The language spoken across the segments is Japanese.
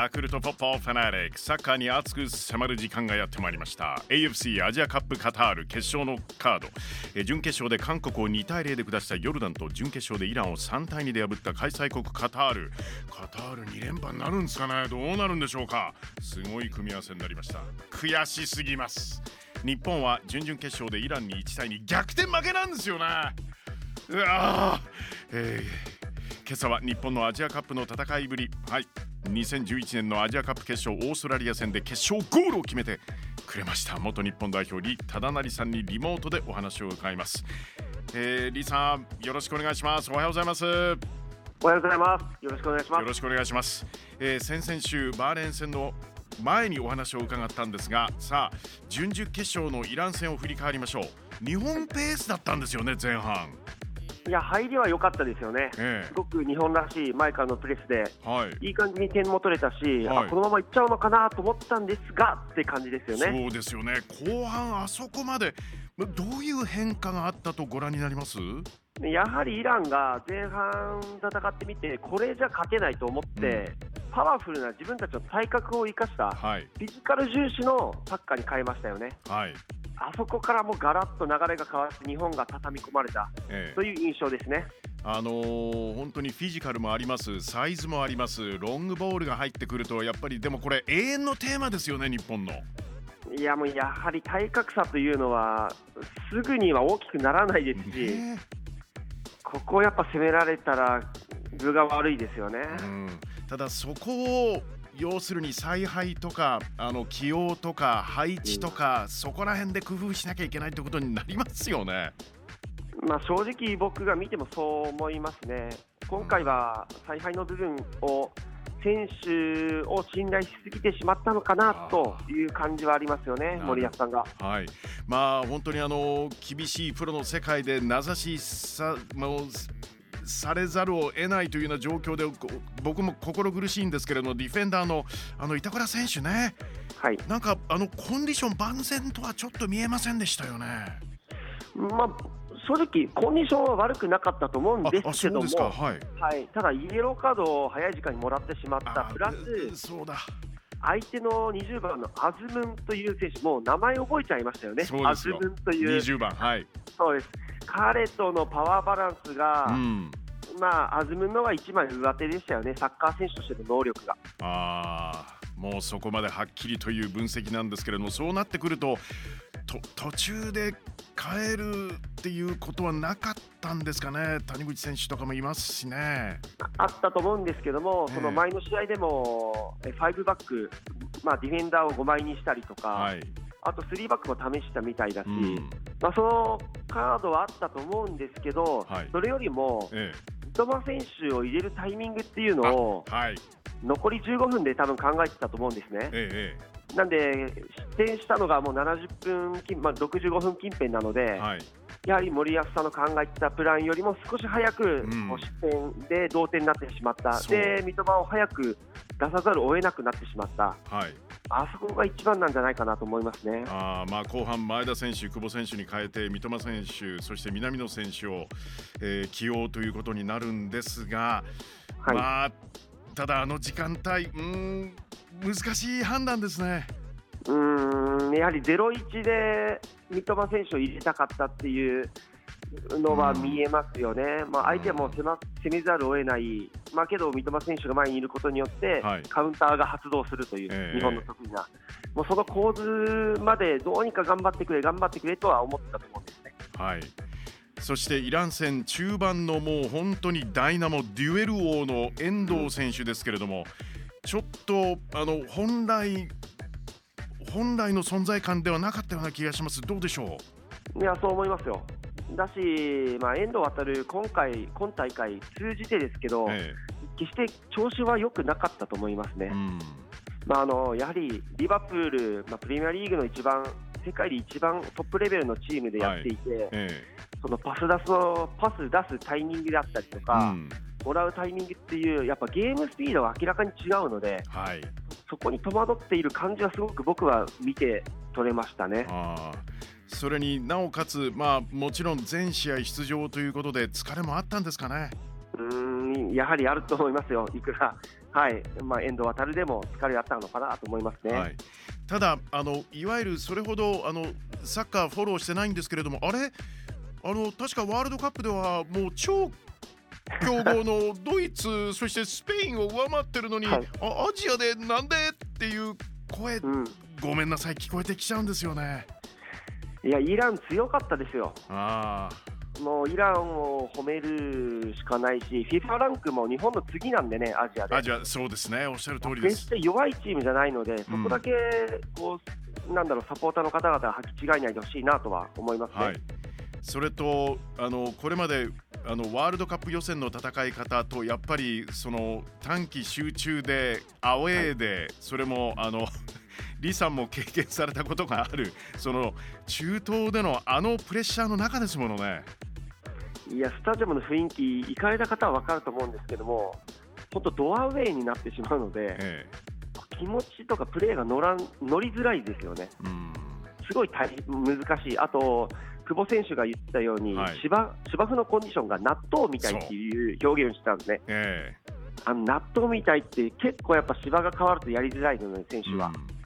ヤクルトポッポファナリックサッカーに熱く迫る時間がやってまいりました。AFC アジアカップカタール決勝のカード。え準決勝で韓国を2対0で下したヨルダンと準決勝でイランを3対2で破った開催国カタール。カタール2連覇になるんですかね？どうなるんでしょうか？すごい組み合わせになりました。悔しすぎます。日本は準々決勝でイランに1対2逆転負けなんですよね。うわ、えー今朝は日本のアジアカップの戦いぶり。はい。2011年のアジアカップ決勝オーストラリア戦で決勝ゴールを決めてくれました元日本代表李忠成さんにリモートでお話を伺います、えー、李さんよろしくお願いします。おはようございます。よおはようございます。よろしくお願いします。ろしくお願いします、えー、先々週バーレーン戦の前にお話を伺ったんですがさあ準々決勝のイラン戦を振り返りましょう。日本ペースだったんですよね前半いや、入りは良かったですよね。ええ。すごく日本らしい前からのプレスで、はい。いい感じに点も取れたし、はい。あこのままいっちゃうのかなと思ったんですがって感じですよね。そうですよね。後半あそこまでどういう変化があったとご覧になります？やはりイランが前半戦ってみて、これじゃ勝てないと思って、パワフルな自分たちの体格を生かした、はい。フィジカル重視のサッカーに変えましたよね。はい、あそこからもうガラッと流れが変わって、日本が畳み込まれたええ。という印象ですね。あのー本当にフィジカルもあります。サイズもあります。ロングボールが入ってくるとやっぱりでもこれ永遠のテーマですよね日本の。いやもうやはり体格差というのは、すぐには大きくならないですし、ねここをやっぱ攻められたら、分が悪いですよね。うん、ただそこを要するに采配とかあの起用とか配置とか、そこら辺で工夫しなきゃいけないってことになりますよね。まあ、正直、僕が見てもそう思いますね。今回は采配の部分を選手を信頼しすぎてしまったのかなという感じはありますよね、る森保さんが。はい、まあ本当にあの厳しいプロの世界で名指しさもうされざるを得ないというような状況でこ僕も心苦しいんですけれどもディフェンダーのあの板倉選手ね。はい。なんかあのコンディション万全とはちょっと見えませんでしたよね。まあ、正直、コンディションは悪くなかったと思うんあですけども。はい。はい、ただ、イエローカードを早い時間にもらってしまった、あプラうス、そうだ。相手の20番のアズムンという選手、もう名前覚えちゃいましたよね、アズそうですよ。ムンという、20番はい。そうです。彼とのパワーバランスが、うん。まあ、アズムンのが一枚上手でしたよね、サッカー選手としての能力が。ああもうそこまではっきりという分析なんですけれどもそうなってくるとと途中で変えるっていうことはなかったんですかね谷口選手とかもいますしね。あったと思うんですけども、ええその前の試合でも、え5バック、まあ、ディフェンダーを5枚にしたりとか、はい。あと3バックも試したみたいだし、うん。まあ、そのカードはあったと思うんですけど、はいそれよりも、え三笘選手を入れるタイミングっていうのをえ、はい。残り15分で多分考えてたと思うんですね。えなんで、失点したのがもう70分近、まあ、65分近辺なので、えはい。やはり森保さんの考えてたプランよりも少し早く、う失点で同点になってしまった、で三笘を早く出さざるを得なくなってしまった、はい。あそこが一番なんじゃないかなと思いますね。あーまあ後半前田選手、久保選手に変えて三笘選手そして南野選手を、えー起用ということになるんですが、はいまあただあの時間帯うーん難しい判断ですね。うーんやはり0-1で三笘選手を入れたかったっていうのは見えますよね、まあ、相手はもう攻めざるを得ない、まあ、けど三笘選手が前にいることによって、はい。カウンターが発動するという、ええ。日本の得意な、もうその構図までどうにか頑張ってくれ、頑張ってくれとは思ってたと思うんですね。はい。そしてイラン戦中盤のもう本当にダイナモデュエル王の遠藤選手ですけれどもちょっとあの本来本来の存在感ではなかったような気がします。どうでしょいや、そう思いますよ。だし、まあ、遠藤航、今回、今大会通じてですけど、う、え。決して調子は良くなかったと思いますね。えうん。まあ、あのやはりリバプール、まあ、プレミアリーグの一番世界で一番トップレベルのチームでやっていて、えそのパス出すのパス出すタイミングであったりとえか、うん。もらうタイミングっていう、やっぱゲームスピードが明らかに違うので、はい。そこに戸惑っている感じはすごく僕は見て取れましたね。あーそれになおかつ、まあ、もちろん全試合出場ということで疲れもあったんですかね？うーんやはりあると思いますよ、いくらはいまあ、遠藤航でも疲れあったのかなと思いますね。はい、ただあの、いわゆるそれほどあのサッカーフォローしてないんですけれども、あれ？あの確かワールドカップではもう超強豪のドイツ、そしてスペインを上回ってるのに、はい、あアジアでなんで？っていう声、うん、ごめんなさい、聞こえてきちゃうんですよね。いや、イラン強かったですよ。あもうイランを褒めるしかないし、FIFA ランクも日本の次なんでね、アジアで。アジア、そうですね、おっしゃる通りです。決して弱いチームじゃないので、そこだけこう、なんだろう、サポーターの方々は履き違えないでほしいなとは思いますね。はい、それとあのこれまであのワールドカップ予選の戦い方とやっぱりその短期集中でアウェーで、はい、それもあの李さんも経験されたことがあるその中東でのあのプレッシャーの中ですものね。いやスタジアムの雰囲気行かれた方は分かると思うんですけども本当ドアウェイになってしまうので、ええ、気持ちとかプレーが乗らん乗りづらいですよね。すごい大難しいあと久保選手が言ったように、はい、芝芝生のコンディションが納豆みたいっていう表現をしたんですね。えあの納豆みたいって結構やっぱ芝が変わるとやりづらいので選手は。うん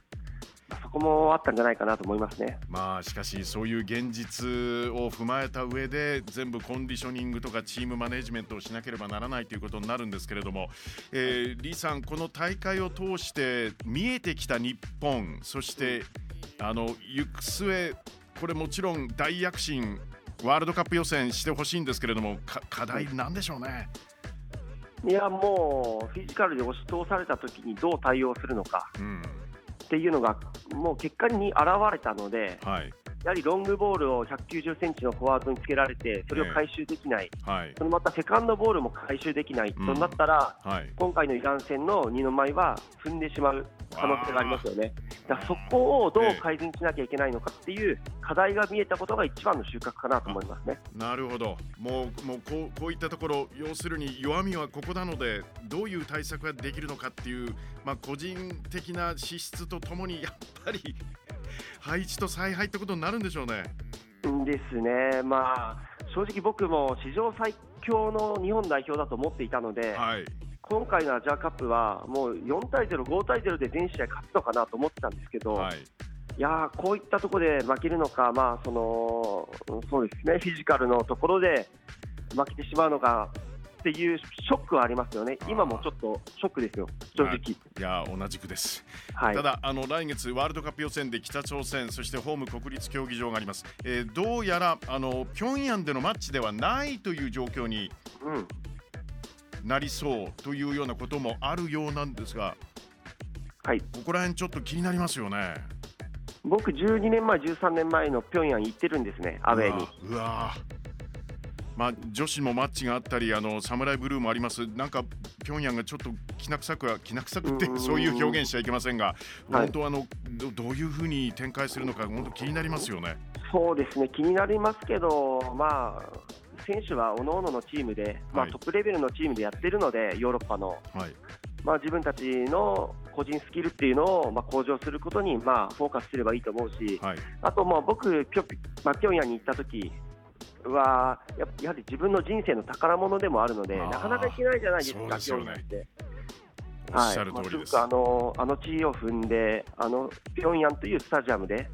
こもあったんじゃないかなと思いますね。まあしかしそういう現実を踏まえた上で全部コンディショニングとかチームマネジメントをしなければならないということになるんですけれども、えー、李さんこの大会を通して見えてきた日本そしてあの行く末これもちろん大躍進ワールドカップ予選してほしいんですけれども課題なんでしょうね。いやもうフィジカルで押し通された時にどう対応するのか。うんっていうのがもう結果に現れたので、はい、やはりロングボールを190センチのフォワードにつけられて、それを回収できない、えーはい、そのまたセカンドボールも回収できない、うん、となったら、はい、今回のイラン戦の二の舞は踏んでしまう可能性がありますよね。だそこをどう改善しなきゃいけないのかっていう課題が見えたことが一番の収穫かなと思いますね。なるほど、もうもうこうこういったところ、要するに弱みはここなので、どういう対策ができるのかっていう、まあ、個人的な資質とともに、やっぱり 配置と采配ってことになるんでしょうね。ですね、まあ、正直僕も史上最強の日本代表だと思っていたので、はい、今回のアジアカップはもう4対0、5対0で全試合勝つのかなと思ってたんですけど、はい、いやこういったところで負けるのか、まあそのそうですね、フィジカルのところで負けてしまうのかっていうショックはありますよね、今もちょっとショックですよ、正直。い。や同じくです、はい、ただあの、来月、ワールドカップ予選で北朝鮮、そしてホーム国立競技場があります、えー、どうやらあの平壌でのマッチではないという状況になりそうというようなこともあるようなんですが、はい、ここら辺ちょっと気になりますよね。僕、12年前、13年前の平壌行ってるんですね、アウェーに。うわまあ、女子もマッチがあったりあのサムライブルーもありますなんか平壌がちょっときな臭くはきな臭くってそういう表現しちゃいけませんが、本当あのどういうふうに展開するのか本当気になりますよね。そうですね気になりますけど、まあ、選手は各々のチームで、まあ、トップレベルのチームでやってるので、ヨーロッパの、はい、まあ、自分たちの個人スキルっていうのをまあ向上することにまあフォーカスすればいいと思うし、はい、あとまあ僕、ピョまあ、平壌に行った時はややはり自分の人生の宝物でもあるので、なかなか行けないじゃないですか、平壌って。はい、まあ、あのあの地位を踏んで、あの平壌というスタジアムで、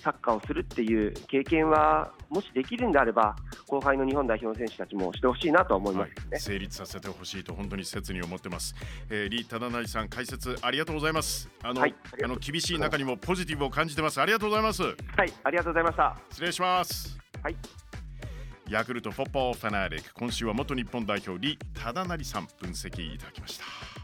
サッカーをするっていう経験はもしできるんであれば後輩の日本代表の選手たちもしてほしいなと思います、ね。はい、成立させてほしいと本当に切に思ってます、えー、李忠成さん解説ありがとうございます。あの、はい、あの厳しい中にもポジティブを感じてます。ありがとうございます。はいありがとうございました。失礼します。はい。ヤクルトフォッポーファナリック今週は元日本代表李忠成さん分析いただきました